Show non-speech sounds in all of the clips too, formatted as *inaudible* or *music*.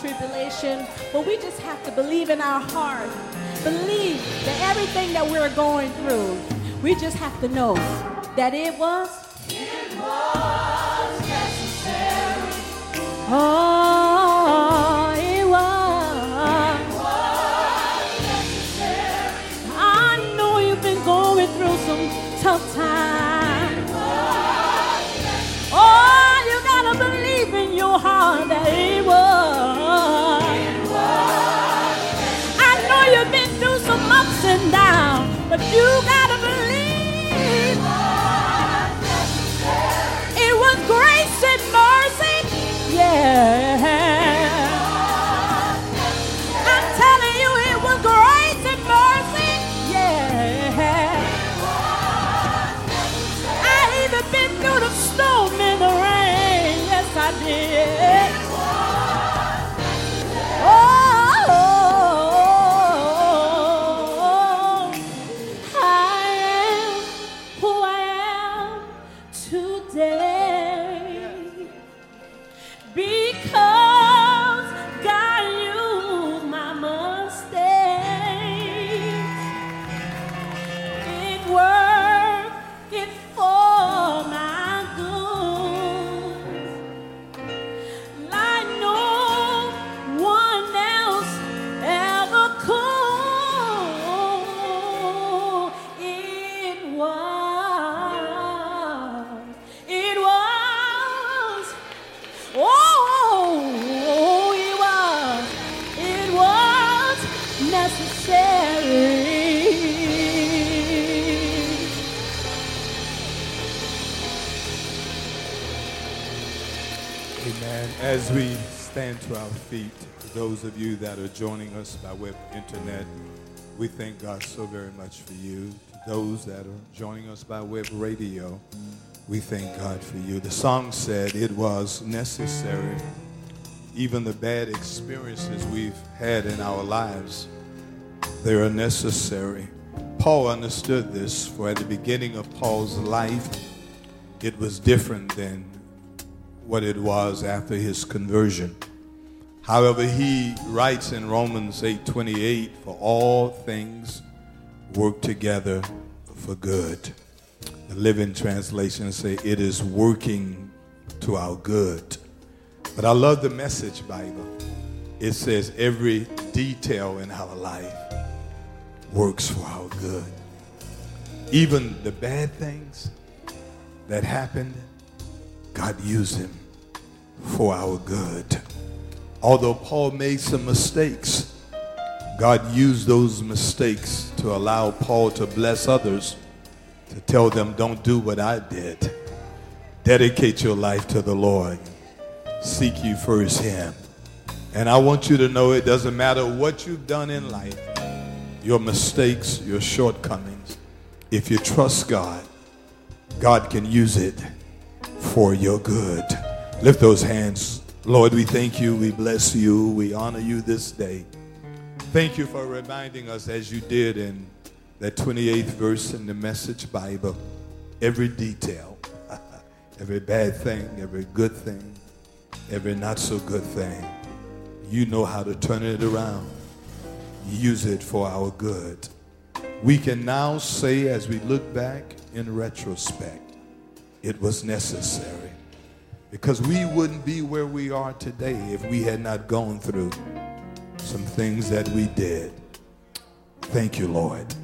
tribulation, but we just have to believe in our heart, believe that everything that we're going through, we just have to know that it was. It was necessary. Oh. Those of you that are joining us by web internet, we thank God so very much for you. To those that are joining us by web radio, we thank God for you. The song said it was necessary. Even the bad experiences we've had in our lives, they are necessary. Paul understood this, for at the beginning of Paul's life, it was different than what it was after his conversion. However, he writes in Romans 8:28, "For all things work together for good." The Living Translation say, "It is working to our good." But I love the Message Bible. It says every detail in our life works for our good. Even the bad things that happened God used him for our good. Although Paul made some mistakes, God used those mistakes to allow Paul to bless others, to tell them, don't do what I did. Dedicate your life to the Lord. Seek you first Him. And I want you to know it doesn't matter what you've done in life, your mistakes, your shortcomings. If you trust God, God can use it for your good. Lift those hands. Lord, we thank you. We bless you. We honor you this day. Thank you for reminding us, as you did in that 28th verse in the Message Bible, every detail, *laughs* every bad thing, every good thing, every not so good thing. You know how to turn it around. Use it for our good. We can now say, as we look back in retrospect, it was necessary. Because we wouldn't be where we are today if we had not gone through some things that we did. Thank you, Lord.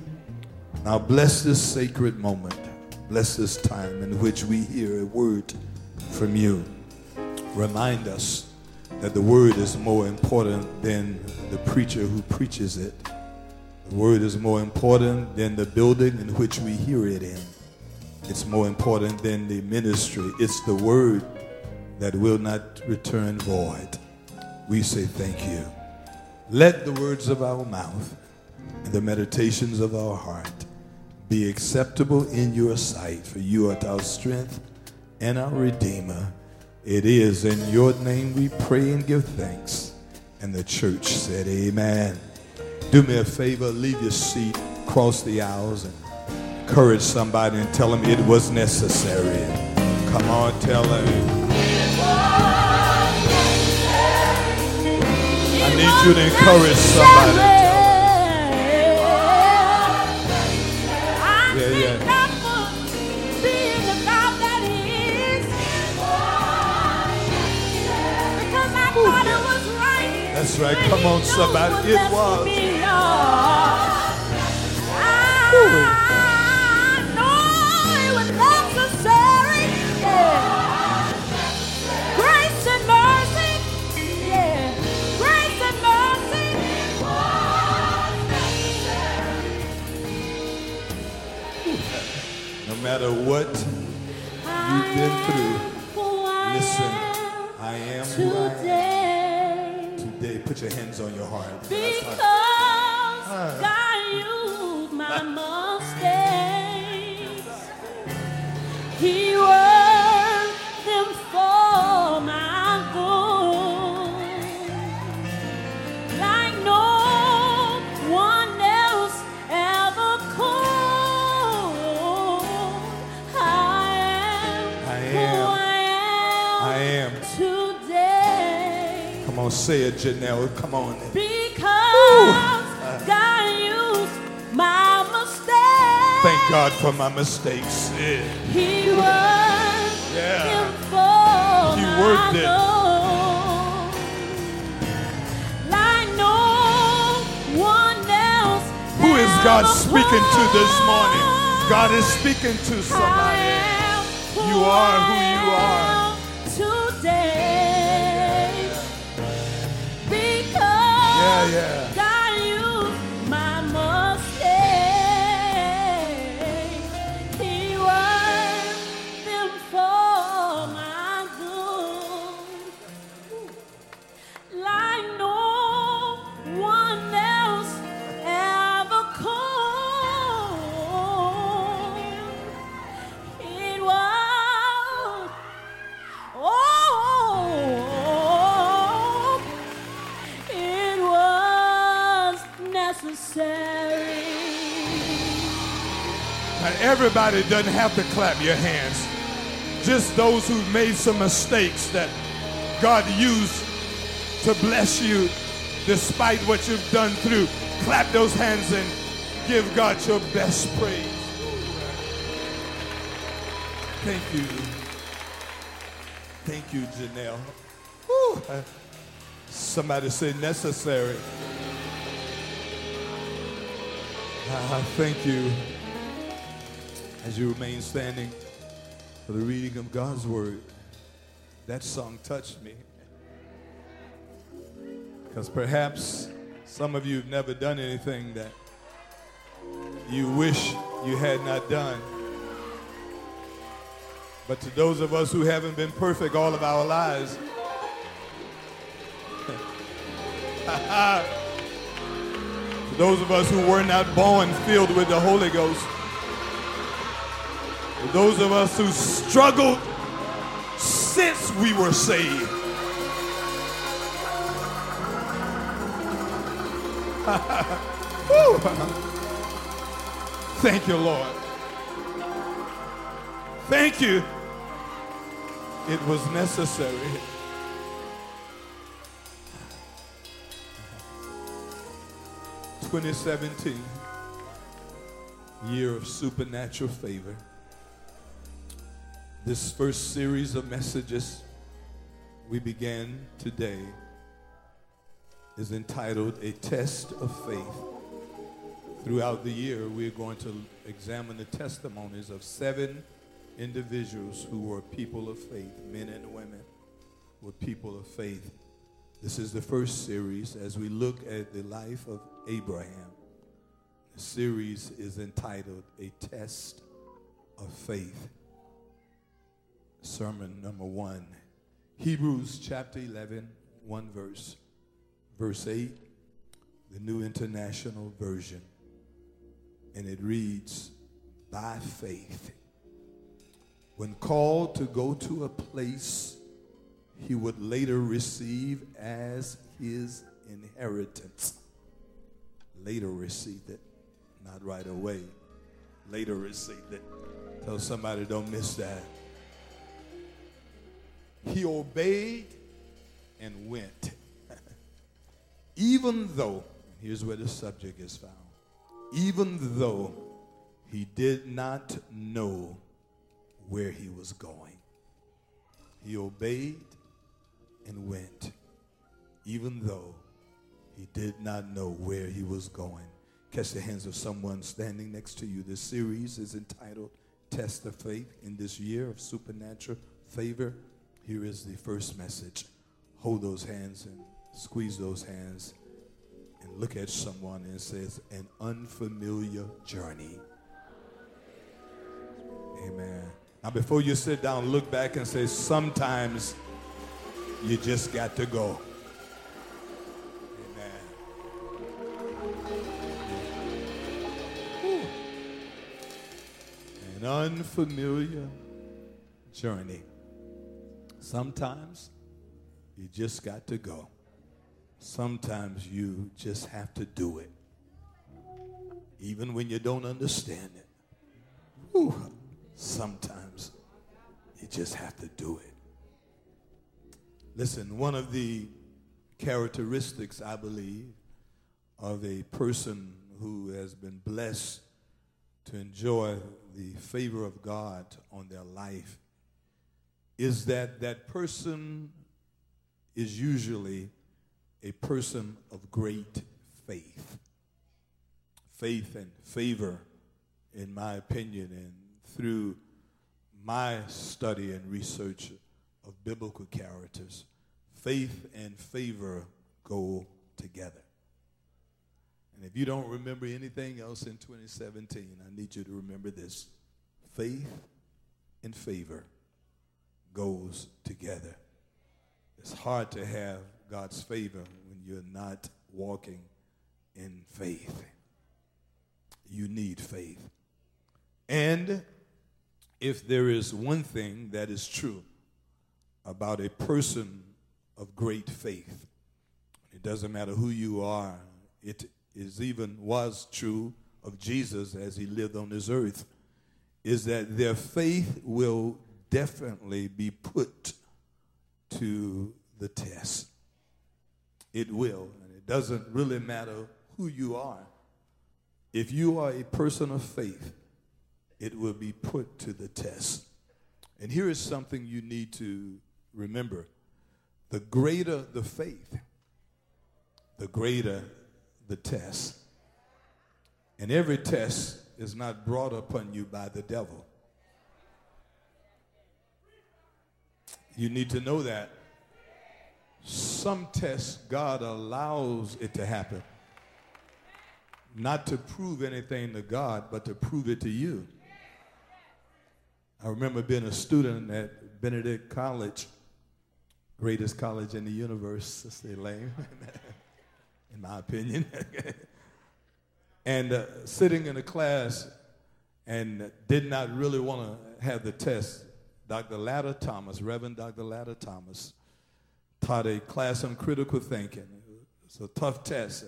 Now bless this sacred moment. Bless this time in which we hear a word from you. Remind us that the word is more important than the preacher who preaches it. The word is more important than the building in which we hear it in. It's more important than the ministry. It's the word that will not return void. We say thank you. Let the words of our mouth and the meditations of our heart be acceptable in your sight, for you are our strength and our Redeemer. It is in your name we pray and give thanks. And the church said, Amen. Do me a favor, leave your seat, cross the aisles, and encourage somebody and tell them it was necessary. Come on, tell them. Need you to encourage somebody. Yeah, yeah. That's right. That's right. Come on, somebody. It was. Ooh. Matter what you've been through, listen, I am who I am. Today, put your hands on your heart. Because God used my mistakes. He worked say it, Janelle. Come on. Then. Because God used my mistakes. Thank God for my mistakes. Yeah. He worked Yeah. them for He worked it. Like no one else Who is God speaking to this morning? God is speaking to somebody. You are who Yeah, yeah. Everybody doesn't have to clap your hands. Just those who've made some mistakes that God used to bless you despite what you've done through. Clap those hands and give God your best praise. Thank you. Thank you, Janelle. Somebody say necessary. Uh, thank you as you remain standing for the reading of God's word. That song touched me. Because perhaps some of you have never done anything that you wish you had not done. But to those of us who haven't been perfect all of our lives, *laughs* to those of us who were not born filled with the Holy Ghost, those of us who struggled since we were saved. *laughs* Thank you, Lord. Thank you. It was necessary. Twenty seventeen, year of supernatural favor. This first series of messages we began today is entitled A Test of Faith. Throughout the year, we're going to examine the testimonies of seven individuals who were people of faith, men and women were people of faith. This is the first series as we look at the life of Abraham. The series is entitled A Test of Faith. Sermon number one Hebrews chapter 11, one verse. Verse 8, the New International Version. And it reads, By faith when called to go to a place he would later receive as his inheritance. Later received it, not right away. Later received it. Tell somebody don't miss that. He obeyed and went. *laughs* even though, here's where the subject is found, even though he did not know where he was going. He obeyed and went, even though he did not know where he was going. Catch the hands of someone standing next to you. This series is entitled Test of Faith in this year of supernatural favor. Here is the first message. Hold those hands and squeeze those hands and look at someone and says, an unfamiliar journey. Amen. Now, before you sit down, look back and say, sometimes you just got to go. Amen. An unfamiliar journey. Sometimes you just got to go. Sometimes you just have to do it. Even when you don't understand it. Sometimes you just have to do it. Listen, one of the characteristics, I believe, of a person who has been blessed to enjoy the favor of God on their life is that that person is usually a person of great faith. Faith and favor, in my opinion, and through my study and research of biblical characters, faith and favor go together. And if you don't remember anything else in 2017, I need you to remember this. Faith and favor goes together. It's hard to have God's favor when you're not walking in faith. You need faith. And if there is one thing that is true about a person of great faith, it doesn't matter who you are, it is even was true of Jesus as he lived on this earth. is that their faith will definitely be put to the test. It will. And it doesn't really matter who you are. If you are a person of faith, it will be put to the test. And here is something you need to remember the greater the faith, the greater the test. And every test is not brought upon you by the devil. You need to know that. Some tests, God allows it to happen. Not to prove anything to God, but to prove it to you. I remember being a student at Benedict College, greatest college in the universe, Sister Elaine, *laughs* in my opinion. *laughs* and uh, sitting in a class and did not really want to have the test. Dr. Latta Thomas, Reverend Dr. Latta Thomas, taught a class on critical thinking. It's a tough test.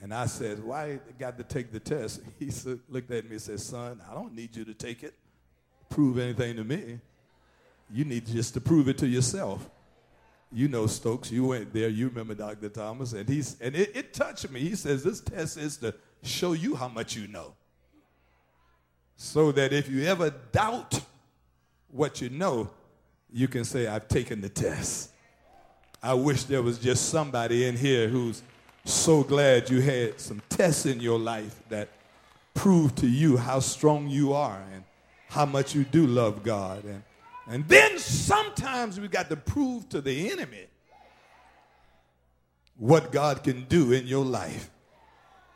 And I said, Why got to take the test? *laughs* He looked at me and said, Son, I don't need you to take it, prove anything to me. You need just to prove it to yourself. You know Stokes, you went there, you remember Dr. Thomas, and he's and it, it touched me. He says this test is to show you how much you know. So that if you ever doubt what you know, you can say, I've taken the test. I wish there was just somebody in here who's so glad you had some tests in your life that prove to you how strong you are and how much you do love God. And, and then sometimes we got to prove to the enemy what God can do in your life.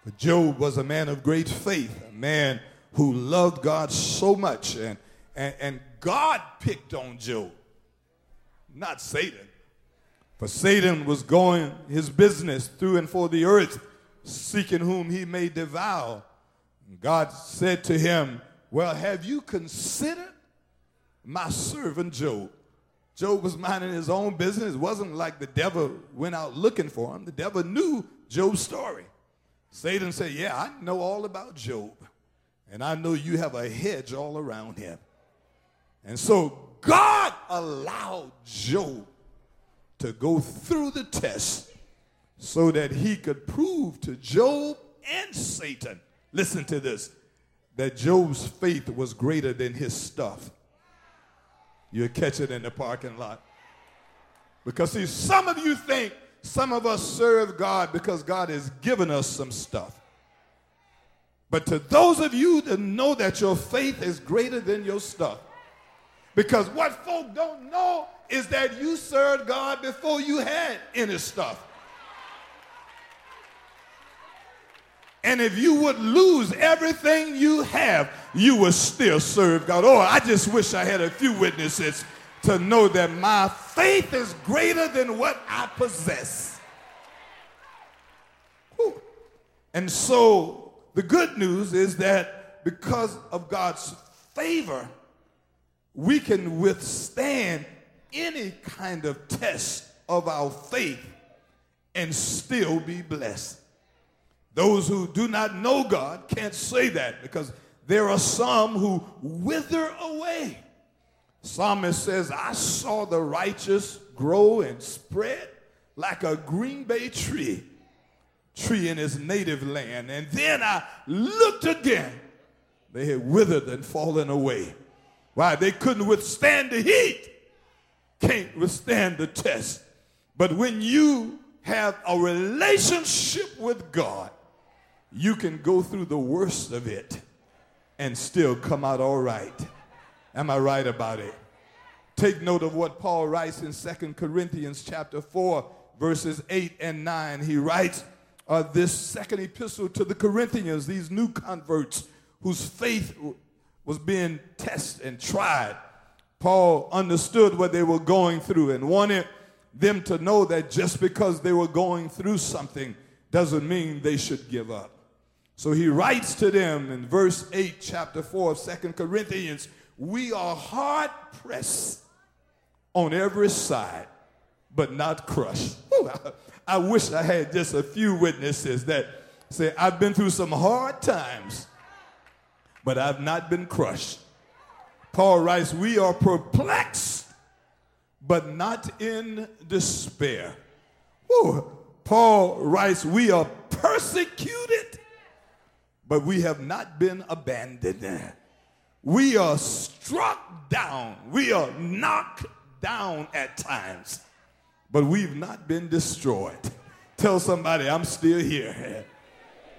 But Job was a man of great faith, a man who loved God so much. And, and, and God picked on Job, not Satan. For Satan was going his business through and for the earth, seeking whom he may devour. God said to him, Well, have you considered my servant Job? Job was minding his own business. It wasn't like the devil went out looking for him. The devil knew Job's story. Satan said, Yeah, I know all about Job. And I know you have a hedge all around him. And so God allowed Job to go through the test so that he could prove to Job and Satan, listen to this, that Job's faith was greater than his stuff. You'll catch it in the parking lot. Because, see, some of you think some of us serve God because God has given us some stuff. But to those of you that know that your faith is greater than your stuff, because what folk don't know is that you served God before you had any stuff. And if you would lose everything you have, you would still serve God. Oh, I just wish I had a few witnesses to know that my faith is greater than what I possess. Whew. And so the good news is that because of God's favor, we can withstand any kind of test of our faith and still be blessed. Those who do not know God can't say that because there are some who wither away Psalmist says, I saw the righteous grow and spread like a green bay tree, tree in his native land. And then I looked again. They had withered and fallen away. Why? They couldn't withstand the heat, can't withstand the test. But when you have a relationship with God, you can go through the worst of it and still come out all right. Am I right about it? Take note of what Paul writes in Second Corinthians chapter 4, verses 8 and 9. He writes uh, this second epistle to the Corinthians, these new converts whose faith was being tested and tried. Paul understood what they were going through and wanted them to know that just because they were going through something doesn't mean they should give up. So he writes to them in verse 8, chapter 4 of Second Corinthians we are hard pressed on every side, but not crushed. I wish I had just a few witnesses that say, I've been through some hard times, but I've not been crushed. Paul writes, We are perplexed, but not in despair. Paul writes, We are persecuted, but we have not been abandoned. We are struck down. We are knocked down at times, but we've not been destroyed. Tell somebody, I'm still here.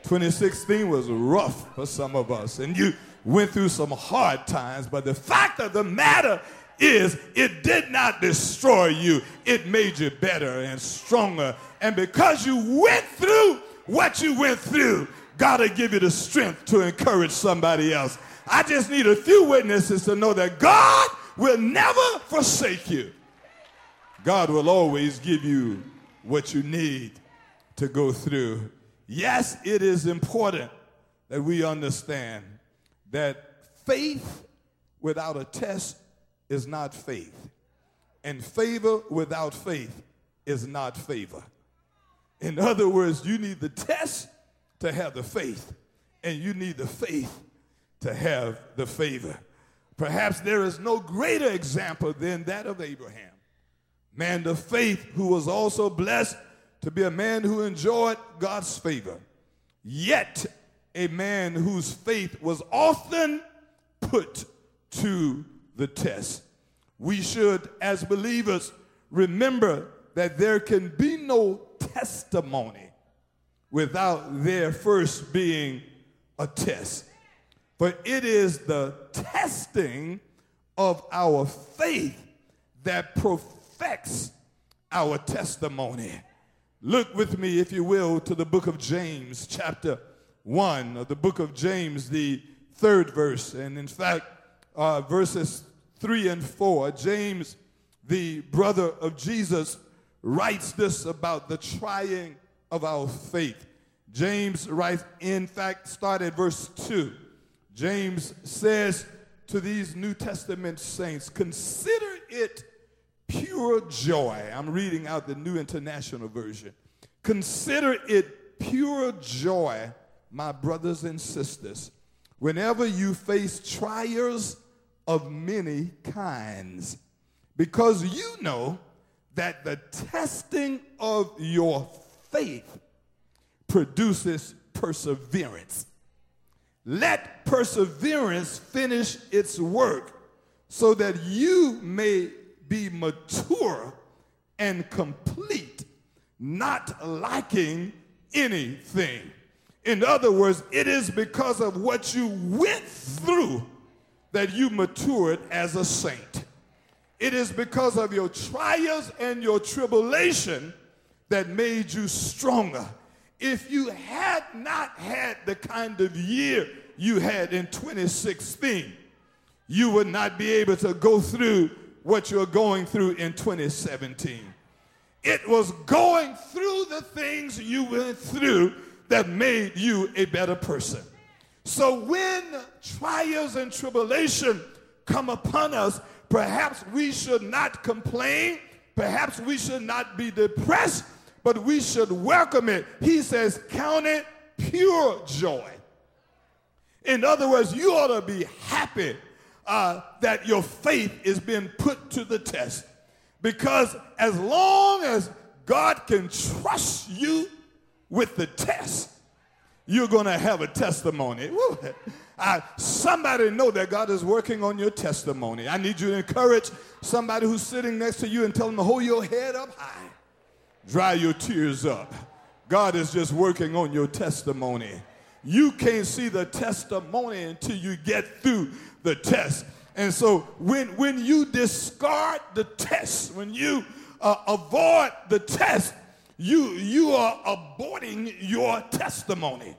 2016 was rough for some of us, and you went through some hard times, but the fact of the matter is it did not destroy you, it made you better and stronger. And because you went through what you went through, God will give you the strength to encourage somebody else. I just need a few witnesses to know that God will never forsake you. God will always give you what you need to go through. Yes, it is important that we understand that faith without a test is not faith, and favor without faith is not favor. In other words, you need the test to have the faith, and you need the faith to have the favor. Perhaps there is no greater example than that of Abraham, man of faith who was also blessed to be a man who enjoyed God's favor, yet a man whose faith was often put to the test. We should, as believers, remember that there can be no testimony without there first being a test. For it is the testing of our faith that perfects our testimony. Look with me, if you will, to the book of James, chapter 1 of the book of James, the third verse. And in fact, uh, verses 3 and 4, James, the brother of Jesus, writes this about the trying of our faith. James writes, in fact, start at verse 2. James says to these New Testament saints, consider it pure joy. I'm reading out the New International Version. Consider it pure joy, my brothers and sisters, whenever you face trials of many kinds, because you know that the testing of your faith produces perseverance. Let perseverance finish its work so that you may be mature and complete, not lacking anything. In other words, it is because of what you went through that you matured as a saint. It is because of your trials and your tribulation that made you stronger. If you had not had the kind of year you had in 2016, you would not be able to go through what you're going through in 2017. It was going through the things you went through that made you a better person. So when trials and tribulation come upon us, perhaps we should not complain, perhaps we should not be depressed, but we should welcome it. He says, count it pure joy. In other words, you ought to be happy uh, that your faith is being put to the test. Because as long as God can trust you with the test, you're going to have a testimony. Uh, somebody know that God is working on your testimony. I need you to encourage somebody who's sitting next to you and tell them to hold your head up high. Dry your tears up. God is just working on your testimony. You can't see the testimony until you get through the test. And so when, when you discard the test, when you uh, avoid the test, you, you are aborting your testimony.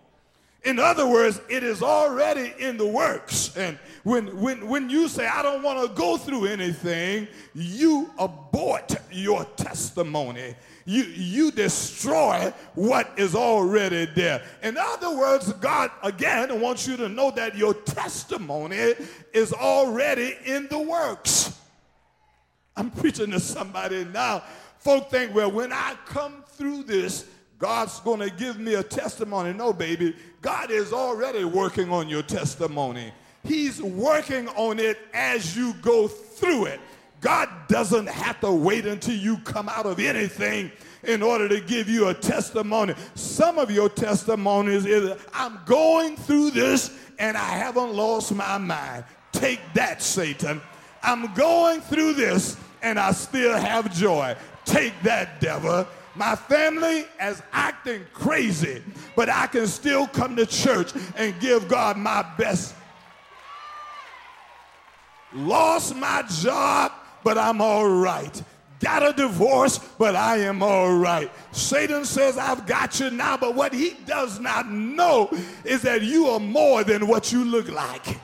In other words, it is already in the works. And when, when, when you say, I don't want to go through anything, you abort your testimony. You, you destroy what is already there. In other words, God, again, wants you to know that your testimony is already in the works. I'm preaching to somebody now. Folk think, well, when I come through this, God's going to give me a testimony. No, baby. God is already working on your testimony. He's working on it as you go through it. God doesn't have to wait until you come out of anything in order to give you a testimony. Some of your testimonies is I'm going through this and I haven't lost my mind. Take that, Satan. I'm going through this and I still have joy. Take that, devil. My family is acting crazy, but I can still come to church and give God my best. Lost my job, but I'm all right. Got a divorce, but I am all right. Satan says, I've got you now, but what he does not know is that you are more than what you look like.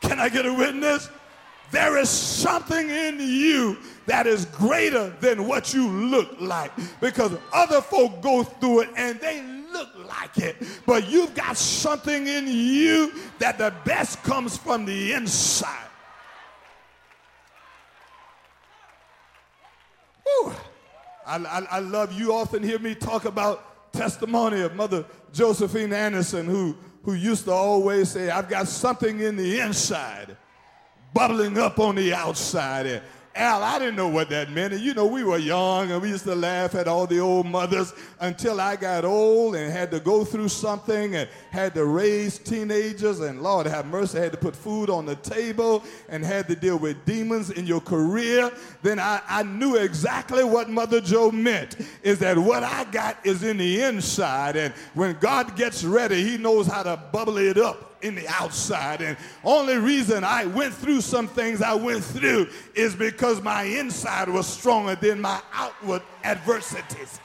Can I get a witness? There is something in you that is greater than what you look like because other folk go through it and they look like it. But you've got something in you that the best comes from the inside. Whew. I, I, I love you often hear me talk about testimony of Mother Josephine Anderson who, who used to always say, I've got something in the inside bubbling up on the outside. And Al, I didn't know what that meant. And you know, we were young and we used to laugh at all the old mothers until I got old and had to go through something and had to raise teenagers. And Lord have mercy, had to put food on the table and had to deal with demons in your career. Then I, I knew exactly what Mother Joe meant is that what I got is in the inside. And when God gets ready, He knows how to bubble it up in the outside. And only reason I went through some things I went through is because my inside was stronger than my outward adversities.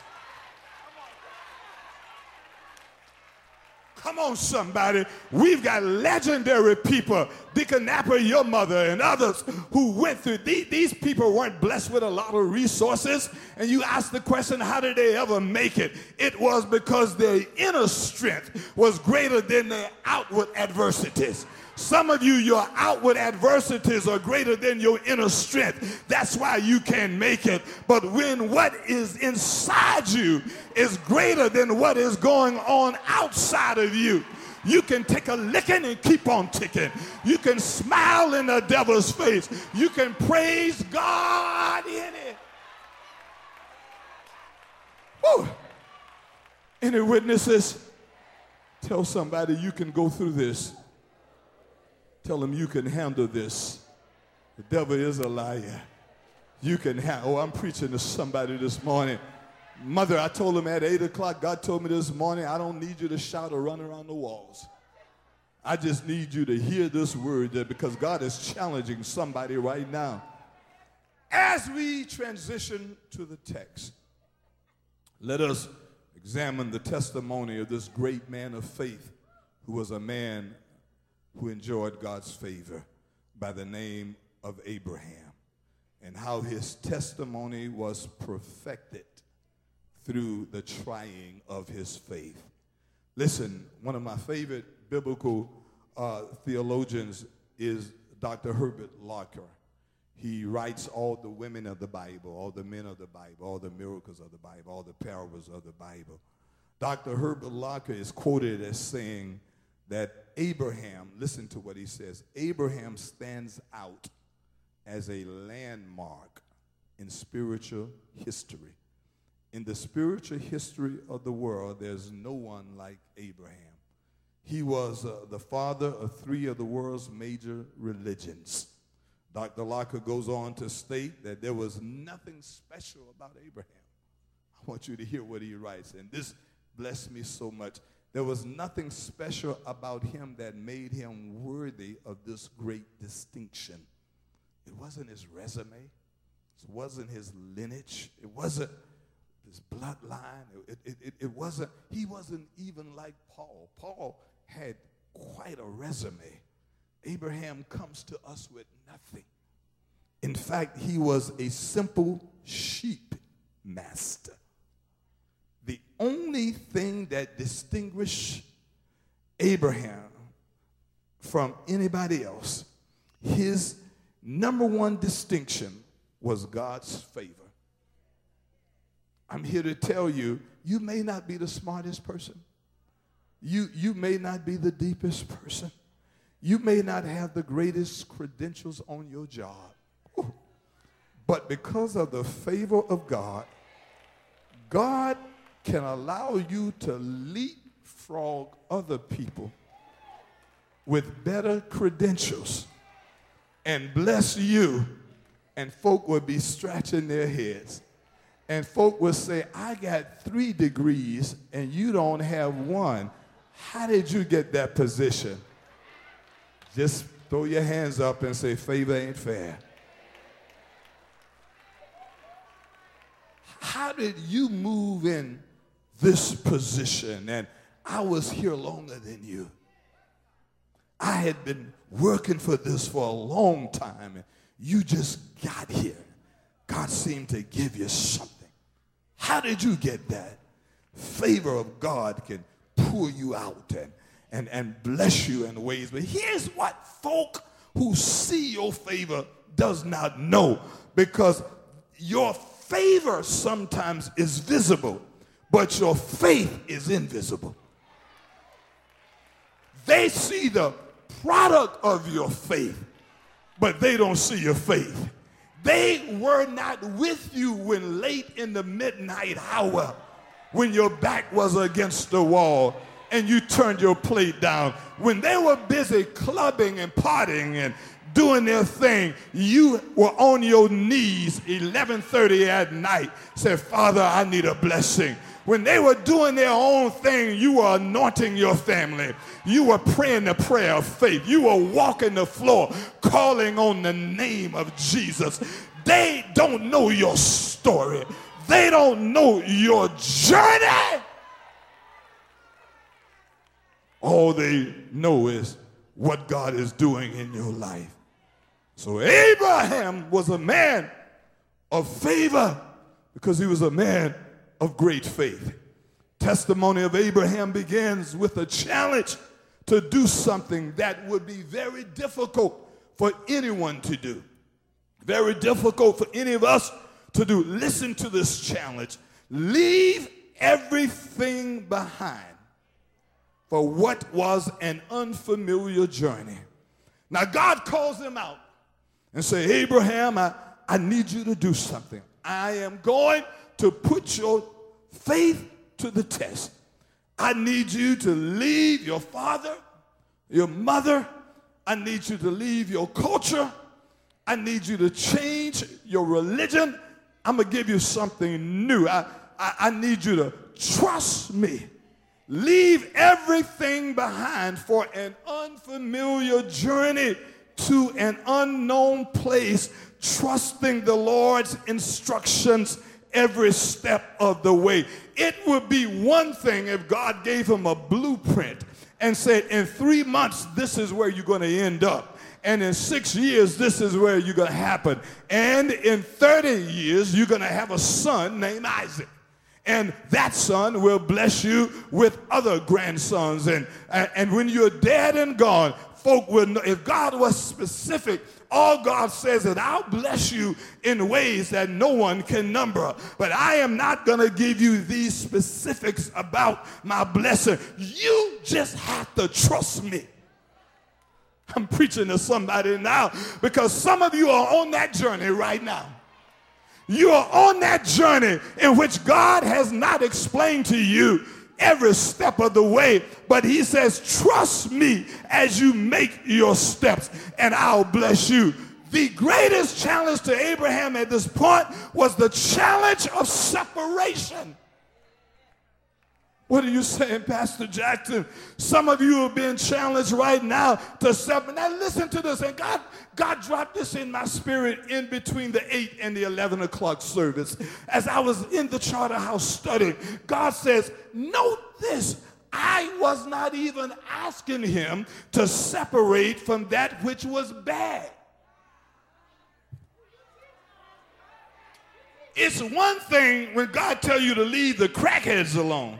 Come on, somebody. We've got legendary people, Deacon Napper, your mother, and others who went through. These, these people weren't blessed with a lot of resources. And you ask the question, how did they ever make it? It was because their inner strength was greater than their outward adversities. Some of you, your outward adversities are greater than your inner strength. That's why you can't make it. But when what is inside you is greater than what is going on outside of you, you can take a licking and keep on ticking. You can smile in the devil's face. You can praise God in it. Woo. Any witnesses? Tell somebody you can go through this. Tell him you can handle this. The devil is a liar. You can handle. Oh, I'm preaching to somebody this morning. Mother, I told him at 8 o'clock, God told me this morning, I don't need you to shout or run around the walls. I just need you to hear this word because God is challenging somebody right now. As we transition to the text, let us examine the testimony of this great man of faith who was a man who enjoyed God's favor by the name of Abraham and how his testimony was perfected through the trying of his faith. Listen, one of my favorite biblical uh, theologians is Dr. Herbert Lockyer. He writes all the women of the Bible, all the men of the Bible, all the miracles of the Bible, all the parables of the Bible. Dr. Herbert Lockyer is quoted as saying, that Abraham, listen to what he says Abraham stands out as a landmark in spiritual history. In the spiritual history of the world, there's no one like Abraham. He was uh, the father of three of the world's major religions. Dr. Lockyer goes on to state that there was nothing special about Abraham. I want you to hear what he writes, and this blessed me so much. There was nothing special about him that made him worthy of this great distinction. It wasn't his resume, it wasn't his lineage, it wasn't his bloodline, it, it, it, it wasn't, he wasn't even like Paul. Paul had quite a resume. Abraham comes to us with nothing. In fact, he was a simple sheep master only thing that distinguished Abraham from anybody else, his number one distinction was God's favor. I'm here to tell you, you may not be the smartest person. You, you may not be the deepest person. You may not have the greatest credentials on your job. But because of the favor of God, God can allow you to leapfrog other people with better credentials and bless you, and folk will be scratching their heads. And folk will say, I got three degrees and you don't have one. How did you get that position? Just throw your hands up and say, favor ain't fair. How did you move in this position? And I was here longer than you. I had been working for this for a long time, and you just got here. God seemed to give you something. How did you get that? Favor of God can pull you out and, and, and bless you in ways. But here's what folk who see your favor does not know because your favor sometimes is visible, but your faith is invisible. They see the product of your faith, but they don't see your faith. They were not with you when late in the midnight hour, when your back was against the wall and you turned your plate down. When they were busy clubbing and partying and doing their thing, you were on your knees 11:30 at night. Said, "Father, I need a blessing." When they were doing their own thing, you were anointing your family. You were praying the prayer of faith. You were walking the floor, calling on the name of Jesus. They don't know your story. They don't know your journey. All they know is what God is doing in your life. So Abraham was a man of favor because he was a man of great faith. Testimony of Abraham begins with a challenge to do something that would be very difficult for anyone to do. Very difficult for any of us to do. Listen to this challenge. Leave everything behind for what was an unfamiliar journey. Now God calls him out and say, Abraham, I, I need you to do something. I am going to put your faith to the test. I need you to leave your father, your mother. I need you to leave your culture. I need you to change your religion. I'm going to give you something new. I, I, I need you to trust me. Leave everything behind for an unfamiliar journey to an unknown place, trusting the Lord's instructions every step of the way. It would be one thing if God gave him a blueprint and said, in three months, this is where you're going to end up. And in six years, this is where you're going to happen. And in 30 years, you're going to have a son named Isaac and that son will bless you with other grandsons. And, and when you're dead and gone, folk will know. If God was specific, all God says is, I'll bless you in ways that no one can number. But I am not going to give you these specifics about my blessing. You just have to trust me. I'm preaching to somebody now because some of you are on that journey right now. You are on that journey in which God has not explained to you every step of the way, but He says, Trust me as you make your steps, and I'll bless you. The greatest challenge to Abraham at this point was the challenge of separation. What are you saying, Pastor Jackson? Some of you are being challenged right now to separate. Now listen to this. And God, God dropped this in my spirit in between the 8 and the 11 o'clock service. As I was in the charter house studying, God says, note this. I was not even asking him to separate from that which was bad. It's one thing when God tell you to leave the crackheads alone.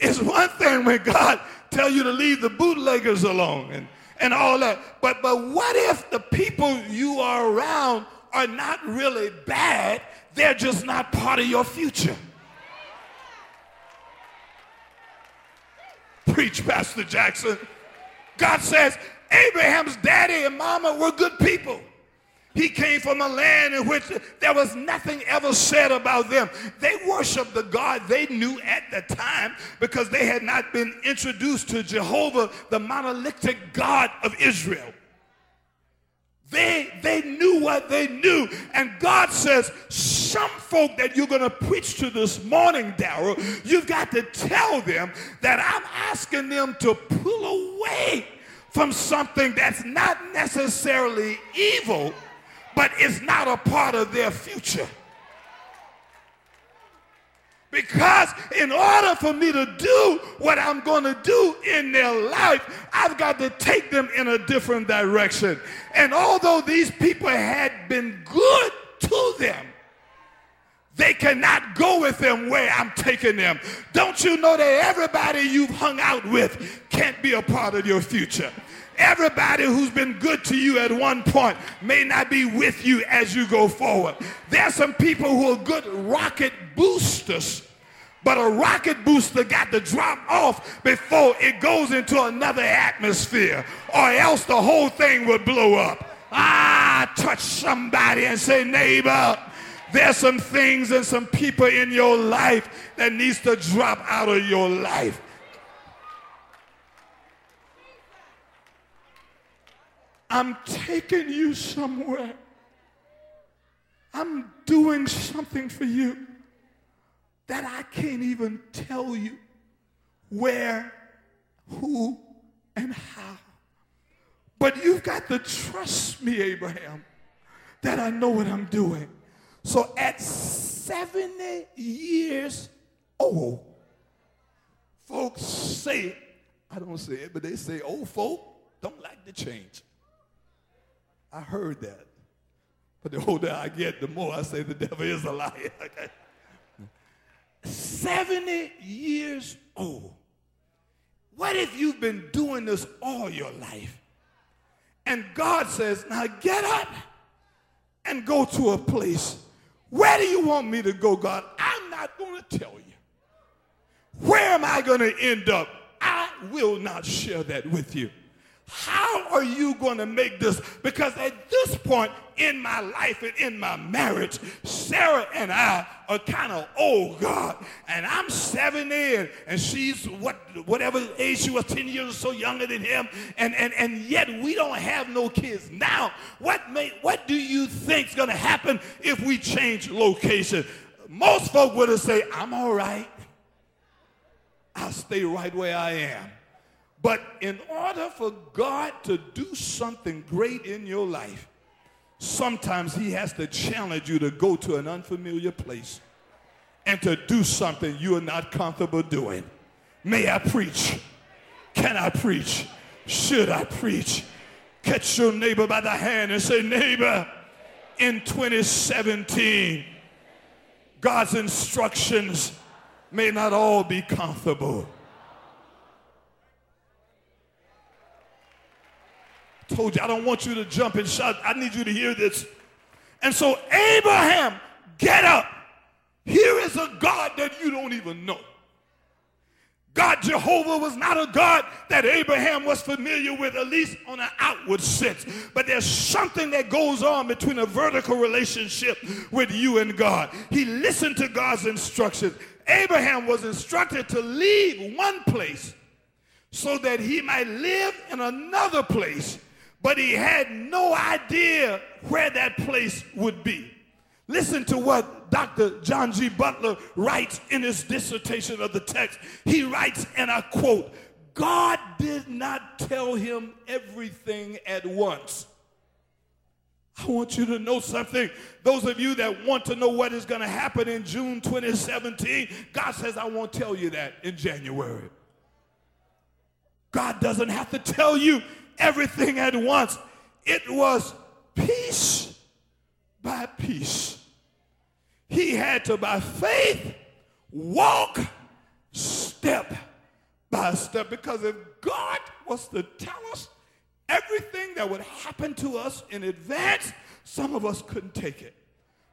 It's one thing when God tell you to leave the bootleggers alone and, and all that. But, but what if the people you are around are not really bad? They're just not part of your future. preach, Pastor Jackson. God says Abraham's daddy and mama were good people. He came from a land in which there was nothing ever said about them. They worshiped the God they knew at the time because they had not been introduced to Jehovah, the monolithic God of Israel. They, they knew what they knew. And God says, some folk that you're going to preach to this morning, Daryl, you've got to tell them that I'm asking them to pull away from something that's not necessarily evil, but it's not a part of their future. Because in order for me to do what I'm going to do in their life, I've got to take them in a different direction. And although these people had been good to them, they cannot go with them where I'm taking them. Don't you know that everybody you've hung out with can't be a part of your future? Everybody who's been good to you at one point may not be with you as you go forward. There's some people who are good rocket boosters, but a rocket booster got to drop off before it goes into another atmosphere, or else the whole thing would blow up. Ah, touch somebody and say, neighbor, there's some things and some people in your life that needs to drop out of your life. I'm taking you somewhere. I'm doing something for you that I can't even tell you where, who, and how. But you've got to trust me, Abraham, that I know what I'm doing. So at 70 years old, folks say it. I don't say it, but they say old folk don't like to change. I heard that. But the older I get, the more I say the devil is a liar. *laughs* 70 years old. What if you've been doing this all your life? And God says, now get up and go to a place. Where do you want me to go, God? I'm not going to tell you. Where am I going to end up? I will not share that with you. How are you going to make this? Because at this point in my life and in my marriage, Sarah and I are kind of old, God. And I'm 70 and, and she's what whatever age she was, 10 years or so younger than him. And, and, and yet we don't have no kids. Now, what, may, what do you think's going to happen if we change location? Most folk would have said, I'm all right. I'll stay right where I am. But in order for God to do something great in your life, sometimes he has to challenge you to go to an unfamiliar place and to do something you are not comfortable doing. May I preach? Can I preach? Should I preach? Catch your neighbor by the hand and say, neighbor, in 2017, God's instructions may not all be comfortable. Told you, I don't want you to jump and shout. I need you to hear this. And so, Abraham, get up. Here is a God that you don't even know. God Jehovah was not a God that Abraham was familiar with, at least on an outward sense. But there's something that goes on between a vertical relationship with you and God. He listened to God's instructions. Abraham was instructed to leave one place so that he might live in another place but he had no idea where that place would be. Listen to what Dr. John G. Butler writes in his dissertation of the text. He writes, and I quote, God did not tell him everything at once. I want you to know something. Those of you that want to know what is going to happen in June 2017, God says, I won't tell you that in January. God doesn't have to tell you everything at once. It was piece by piece. He had to, by faith, walk step by step. Because if God was to tell us everything that would happen to us in advance, some of us couldn't take it.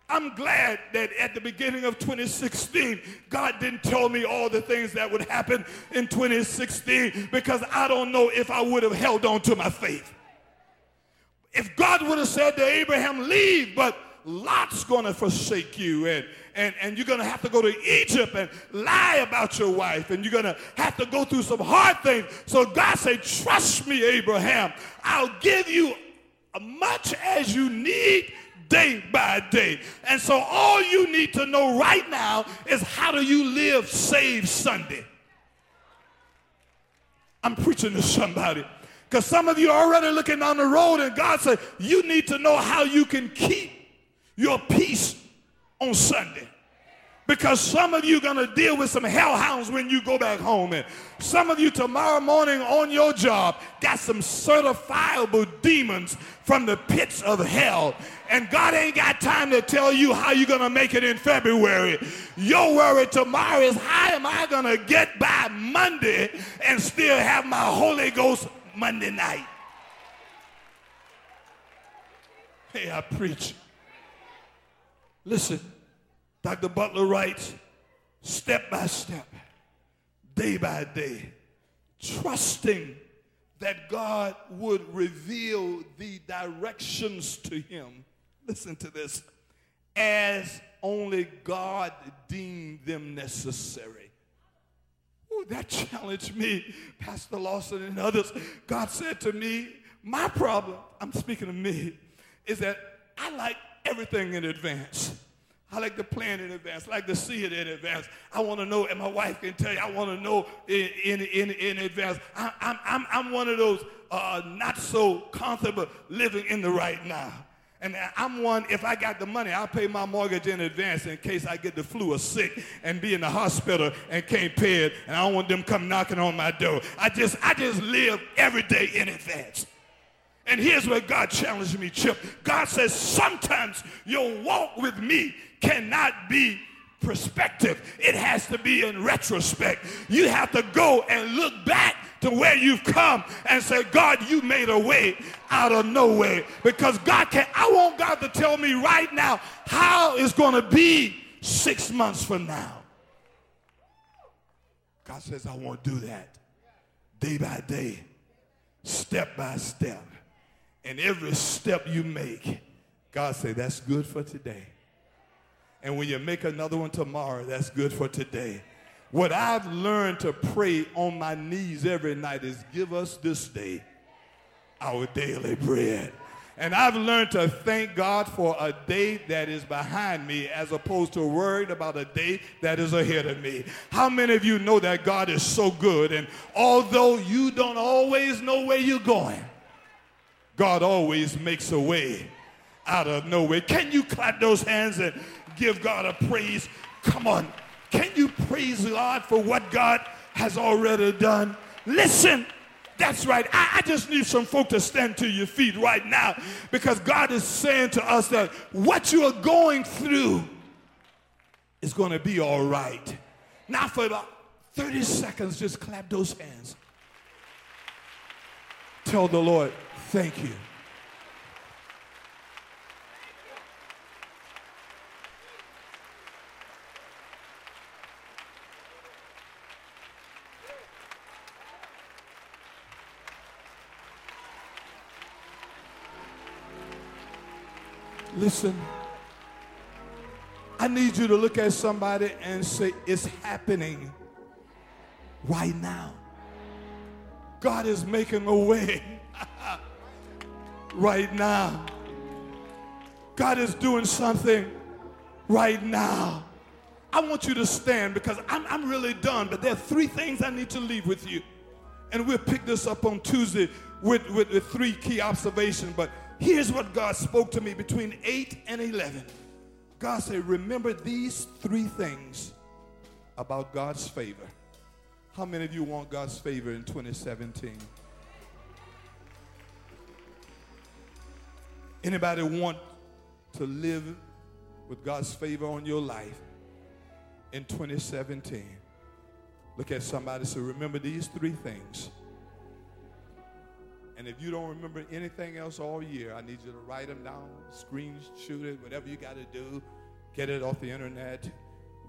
I'm glad that at the beginning of 2016, God didn't tell me all the things that would happen in 2016 because I don't know if I would have held on to my faith. If God would have said to Abraham, leave, but Lot's to forsake you and, and, and you're to have to go to Egypt and lie about your wife and you're to have to go through some hard things. So God said, trust me, Abraham. I'll give you much as you need day by day. And so all you need to know right now is how do you live Save Sunday? I'm preaching to somebody. Because some of you are already looking down the road and God said, you need to know how you can keep your peace on Sunday. Because some of you going to deal with some hellhounds when you go back home. And some of you tomorrow morning on your job got some certifiable demons from the pits of hell. And God ain't got time to tell you how you're going to make it in February. Your worry tomorrow is how am I going to get by Monday and still have my Holy Ghost Monday night? Hey, I preach. Listen. Dr. Butler writes, step by step, day by day, trusting that God would reveal the directions to him. Listen to this. As only God deemed them necessary. Ooh, that challenged me, Pastor Lawson and others. God said to me, my problem, I'm speaking of me, is that I like everything in advance. I like to plan in advance. I like to see it in advance. I want to know, and my wife can tell you, I want to know in, in, in, in advance. I, I'm, I'm, I'm one of those uh, not so comfortable living in the right now. And I'm one, if I got the money, I'll pay my mortgage in advance in case I get the flu or sick and be in the hospital and can't pay it. And I don't want them come knocking on my door. I just, I just live every day in advance. And here's where God challenged me, Chip. God says, sometimes your walk with me cannot be perspective. It has to be in retrospect. You have to go and look back to where you've come and say, God, you made a way out of no way. Because God can, I want God to tell me right now how it's going to be six months from now. God says, I won't do that. Day by day, step by step. And every step you make, God say, that's good for today. And when you make another one tomorrow, that's good for today. What I've learned to pray on my knees every night is give us this day our daily bread. And I've learned to thank God for a day that is behind me as opposed to worried about a day that is ahead of me. How many of you know that God is so good? And although you don't always know where you're going, God always makes a way out of nowhere. Can you clap those hands and give God a praise? Come on. Can you praise God for what God has already done? Listen. That's right. I, I, just need some folk to stand to your feet right now because God is saying to us that what you are going through is going to be all right. Now, for about 30 seconds, just clap those hands. Tell the Lord, Thank you. Listen, I need you to look at somebody and say, It's happening right now. God is making a way *laughs* right now. God is doing something right now. I want you to stand because I'm, I'm really done, but there are three things I need to leave with you. And we'll pick this up on Tuesday with, with the three key observations. But here's what God spoke to me between 8 and 11. God said, Remember these three things about God's favor. How many of you want God's favor in 2017? Anybody want to live with God's favor on your life in 2017? Look at somebody say, remember these three things. And if you don't remember anything else all year, I need you to write them down, screenshot it, whatever you got to do. get it off the internet.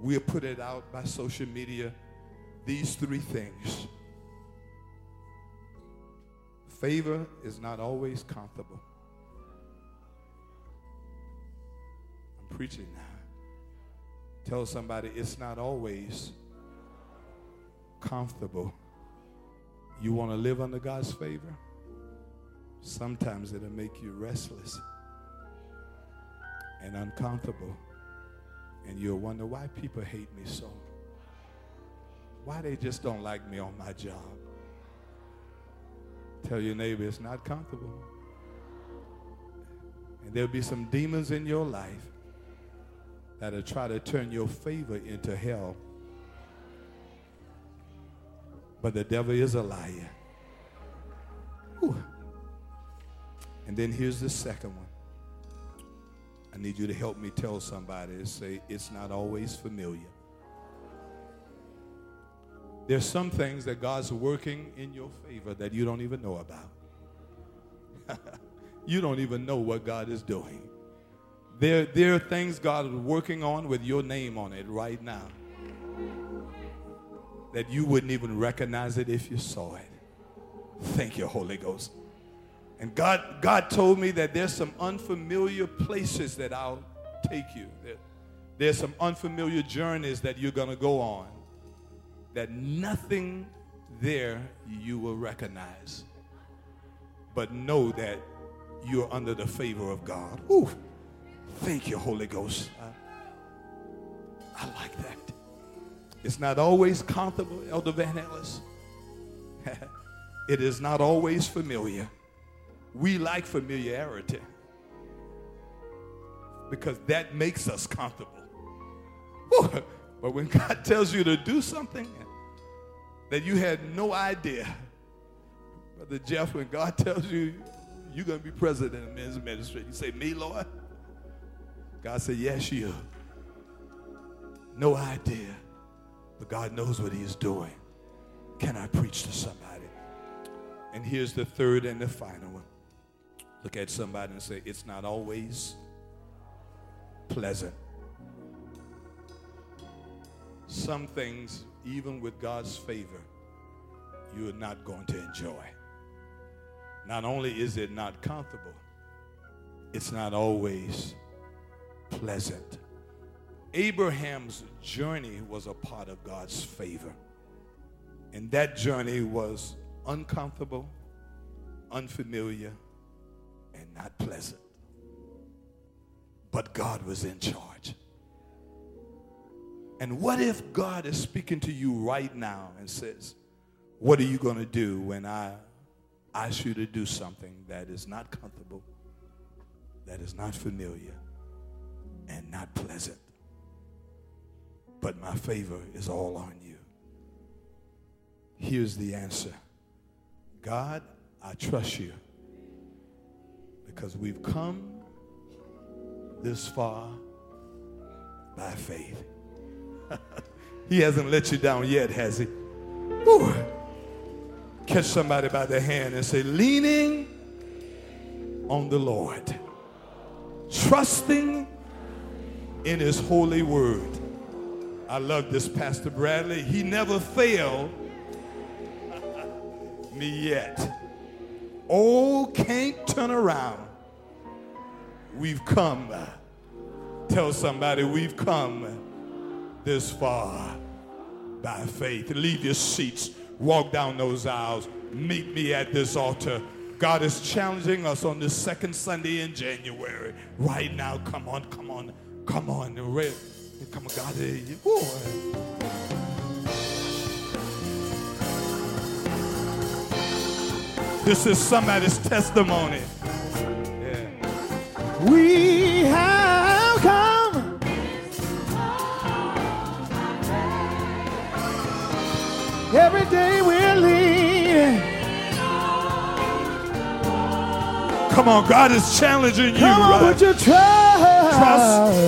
We'll put it out by social media. These three things. Favor is not always comfortable. Preaching now. Tell somebody it's not always comfortable. You want to live under God's favor? Sometimes it'll make you restless and uncomfortable. And you'll wonder why people hate me so. Why they just don't like me on my job. Tell your neighbor it's not comfortable. And there'll be some demons in your life that'll try to turn your favor into hell. But the devil is a liar. Whew. And then here's the second one. I need you to help me tell somebody say, it's not always familiar. There's some things that God's working in your favor that you don't even know about. *laughs* you don't even know what God is doing. There, there are things God is working on with your name on it right now that you wouldn't even recognize it if you saw it. Thank you, Holy Ghost. And God, God told me that there's some unfamiliar places that I'll take you. There, there's some unfamiliar journeys that you're going to go on that nothing there you will recognize. But know that you're under the favor of God. Ooh, thank you, Holy Ghost. I, like that. It's not always comfortable, Elder Van Ellis. *laughs* it is not always familiar. We like familiarity because that makes us comfortable. *laughs* But when God tells you to do something that you had no idea, Brother Jeff, when God tells you you're going to be president of men's ministry, you say, Me, Lord? God said, Yes, you. No idea. But God knows what He is doing. Can I preach to somebody? And here's the third and the final one. Look at somebody and say, It's not always pleasant. Some things, even with God's favor, you are not going to enjoy. Not only is it not comfortable, it's not always pleasant. Abraham's journey was a part of God's favor. And that journey was uncomfortable, unfamiliar, and not pleasant. But God was in charge. And what if God is speaking to you right now and says, What are you going to do when I ask you to do something that is not comfortable, that is not familiar, and not pleasant? But my favor is all on you. Here's the answer God, I trust you because we've come this far by faith. *laughs* he hasn't let you down yet, has he? Catch somebody by the hand and say, leaning on the Lord, trusting in his holy word. I love this, Pastor Bradley. He never failed me yet. Oh, can't turn around. We've come. Tell somebody we've come this far by faith. Leave your seats, walk down those aisles, meet me at this altar. God is challenging us on the second Sunday in January. Right now, come on, come on, come on. Ready? Come on, God. Eh, this is somebody's testimony. Yeah. We have come. Every day we're leaning. Come on, God is challenging you. Come on, right? would you try? Trust.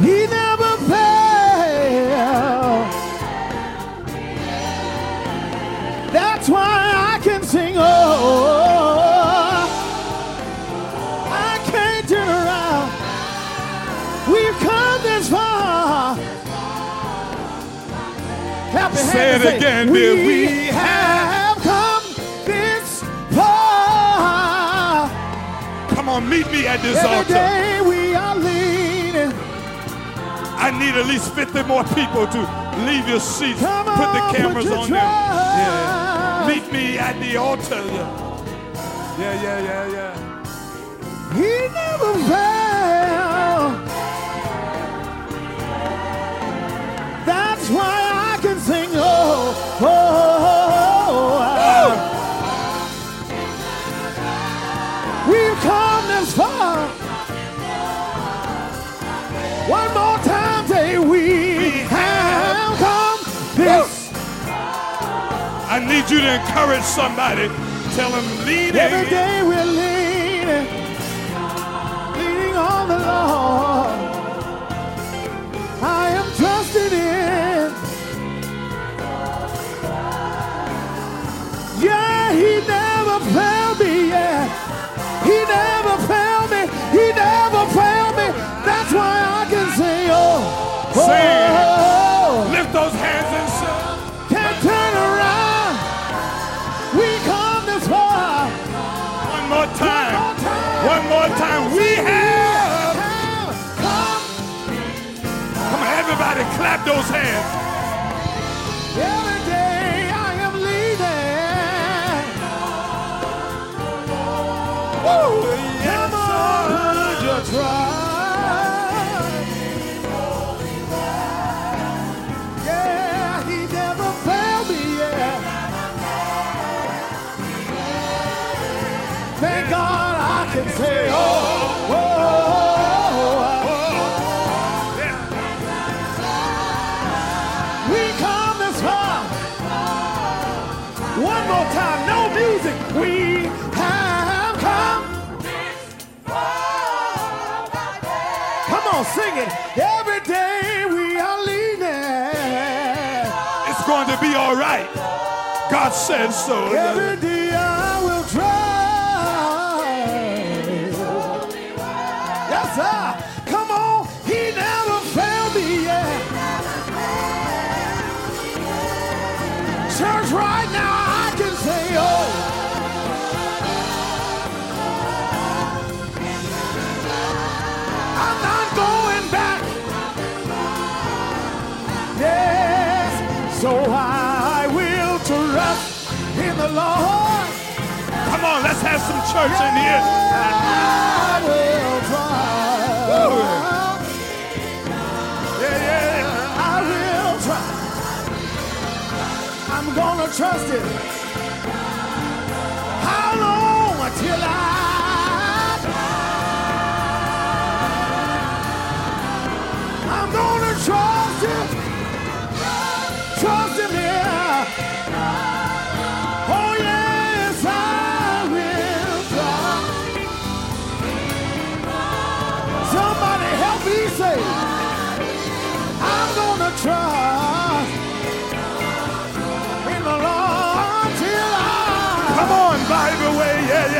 He never fails. That's why I can sing. Oh, I can't turn around. We've come this far. Happy, Say it again, dear. We Come meet me at this Every altar. day we are leaning. I need at least 50 more people to leave your seats. Come put on, the cameras your on them. Yeah. Meet me at the altar. Yeah, yeah, yeah, yeah. yeah. He never failed. That's why I need you to encourage somebody. Tell them leading. Every day we're leaning, clap those hands. All right. God said so. The Lord. Come on, let's have some church in here. I will trust. Yeah, yeah. I will trust. I'm gonna trust it.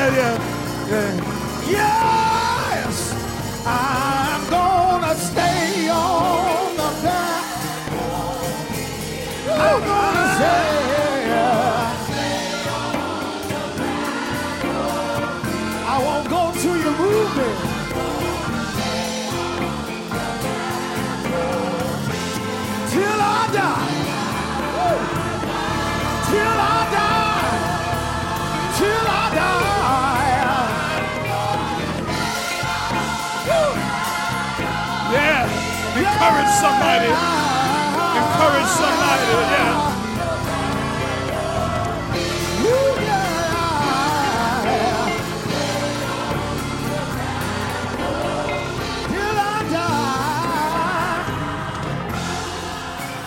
Yeah, yeah, yeah. Yes, I'm gonna stay on the path. I'm gonna Encourage somebody. Encourage somebody. Yeah.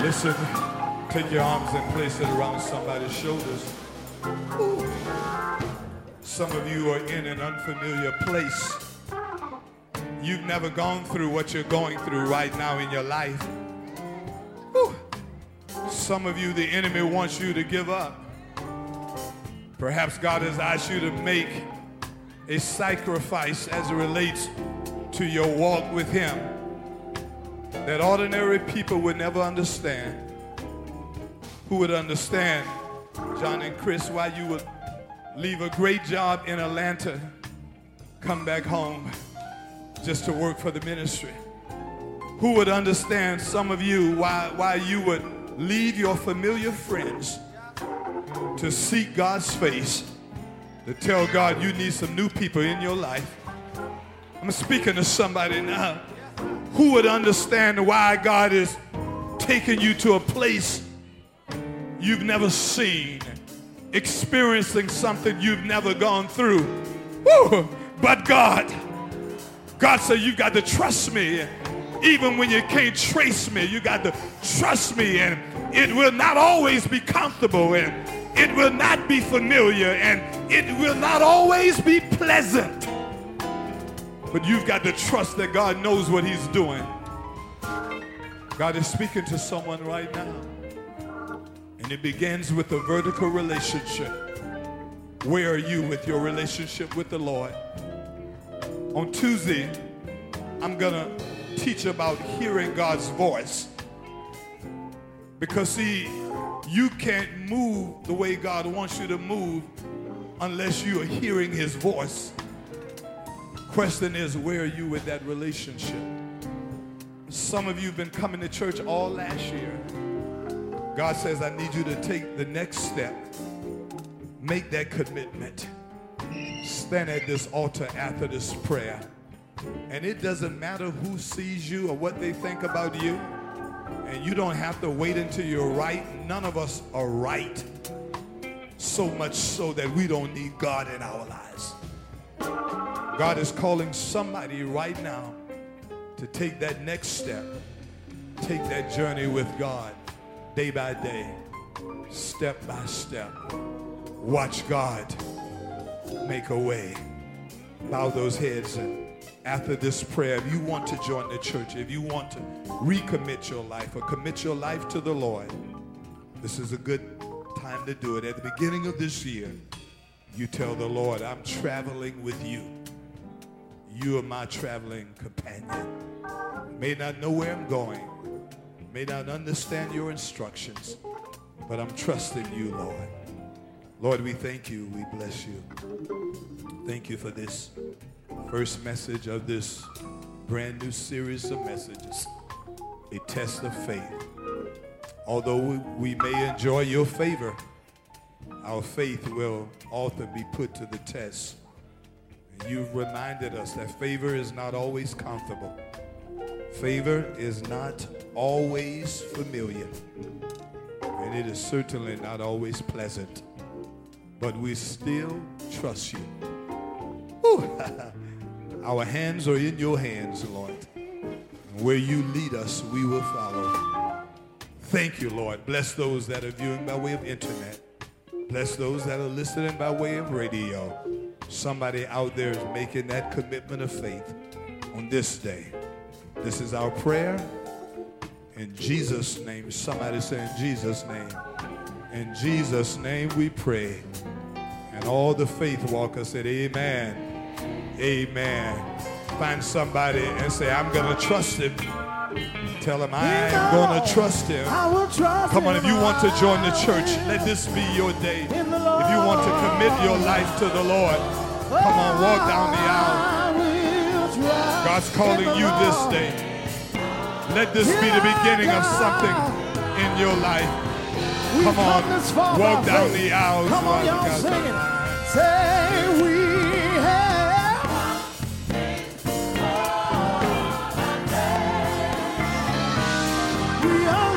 Listen, take your arms and place it around somebody's shoulders. Some of you are in an unfamiliar place. You've never gone through what you're going through right now in your life. Whew. Some of you, the enemy wants you to give up. Perhaps God has asked you to make a sacrifice as it relates to your walk with Him that ordinary people would never understand. who would understand, John and Chris, why you would leave a great job in Atlanta, come back home just to work for the ministry. Who would understand some of you why, why you would leave your familiar friends to seek God's face, to tell God you need some new people in your life. I'm speaking to somebody now who would understand why God is taking you to a place you've never seen, experiencing something you've never gone through. Woo! But God, God said, You got to trust me. Even when you can't trace me, you got to trust me. And it will not always be comfortable. And it will not be familiar. And it will not always be pleasant. But you've got to trust that God knows what He's doing. God is speaking to someone right now. And it begins with a vertical relationship. Where are you with your relationship with the Lord? On Tuesday, I'm going to teach about hearing God's voice. Because, see, you can't move the way God wants you to move unless you are hearing His voice. Question is, where are you with that relationship? Some of you have been coming to church all last year. God says, I need you to take the next step. Make that commitment. Stand at this altar after this prayer. And it doesn't matter who sees you or what they think about you. And you don't have to wait until you're right. None of us are right. So much so that we don't need God in our lives. God is calling somebody right now to take that next step, take that journey with God day by day, step by step. Watch God make a way. Bow those heads and after this prayer, if you want to join the church, if you want to recommit your life or commit your life to the Lord, this is a good time to do it. At the beginning of this year, you tell the Lord, I'm traveling with you. You are my traveling companion. May not know where I'm going, may not understand your instructions, but I'm trusting you, Lord. Lord, we thank you. We bless you. Thank you for this first message of this brand new series of messages a test of faith. Although we, may enjoy your favor, our faith will often be put to the test. You've reminded us that favor is not always comfortable. Favor is not always familiar. And it is certainly not always pleasant. But we still trust you. *laughs* Our hands are in your hands, Lord. Where you lead us, we will follow. Thank you, Lord. Bless those that are viewing by way of internet. Bless those that are listening by way of radio. Somebody out there is making that commitment of faith on this day. This is our prayer. In Jesus' name. Somebody say, In Jesus' name. In Jesus' name we pray. And all the faith walkers said, Amen. Amen. Find somebody and say, I'm going to trust him. Tell him, I am going to trust him. Come on, if you want to join the church, let this be your day. If you want to commit your life to the Lord, come on, walk down the aisle. God's calling you this day. Let this be the beginning of something in your life. Come on, walk down the aisles. Come on, y'all sing it. Say we have. We are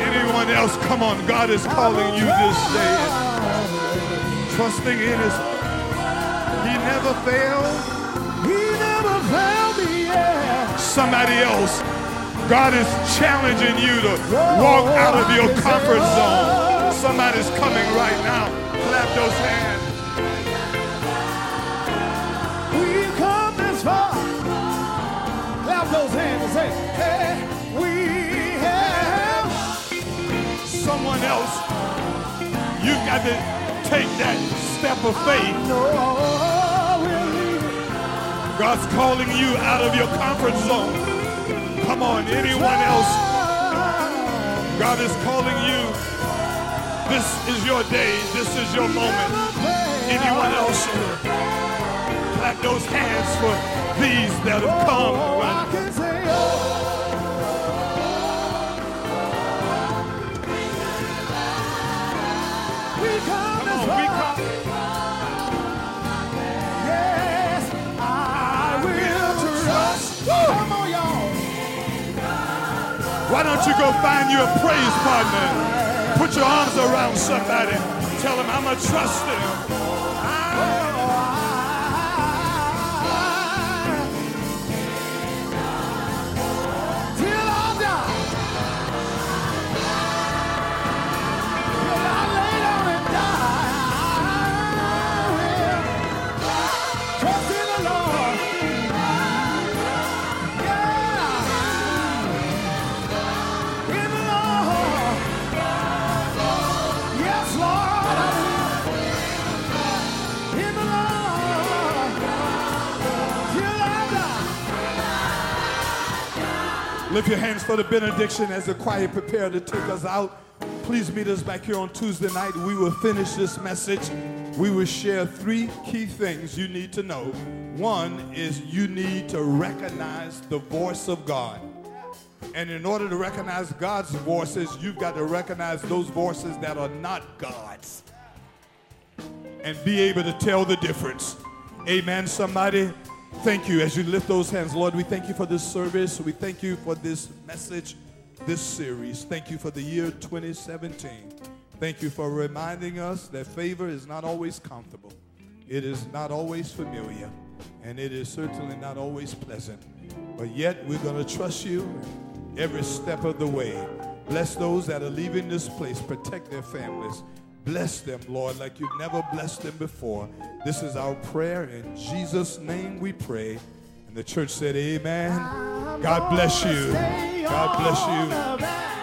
Anyone else? Come on, God is calling you this day. Trusting in His. He never failed. He never failed me Yeah. Somebody else. God is challenging you to walk out of your comfort zone. Somebody's coming right now. Clap those hands. We've come this far. Clap those hands and say, hey, we have. Someone else. You've got to take that step of faith. No, we'll leave it. God's calling you out of your comfort zone. Come on, anyone else? God is calling you. This is your day. This is your moment. Anyone else? Clap those hands for these that have come. Don't you go find you a praise partner? Put your arms around somebody. Tell them I'm going to Lift your hands for the benediction as the choir prepare to take us out. Please meet us back here on Tuesday night. We will finish this message. We will share three key things you need to know. One is you need to recognize the voice of God. And in order to recognize God's voices, you've got to recognize those voices that are not God's and be able to tell the difference. Amen, somebody. Thank you as you lift those hands. Lord, we thank you for this service. We thank you for this message, this series. Thank you for the year 2017. Thank you for reminding us that favor is not always comfortable, it is not always familiar, and it is certainly not always pleasant. But yet, we're going to trust you every step of the way. Bless those that are leaving this place, protect their families. Bless them, Lord, like you've never blessed them before. This is our prayer. In Jesus' name we pray. And the church said, Amen. God bless you. God bless you.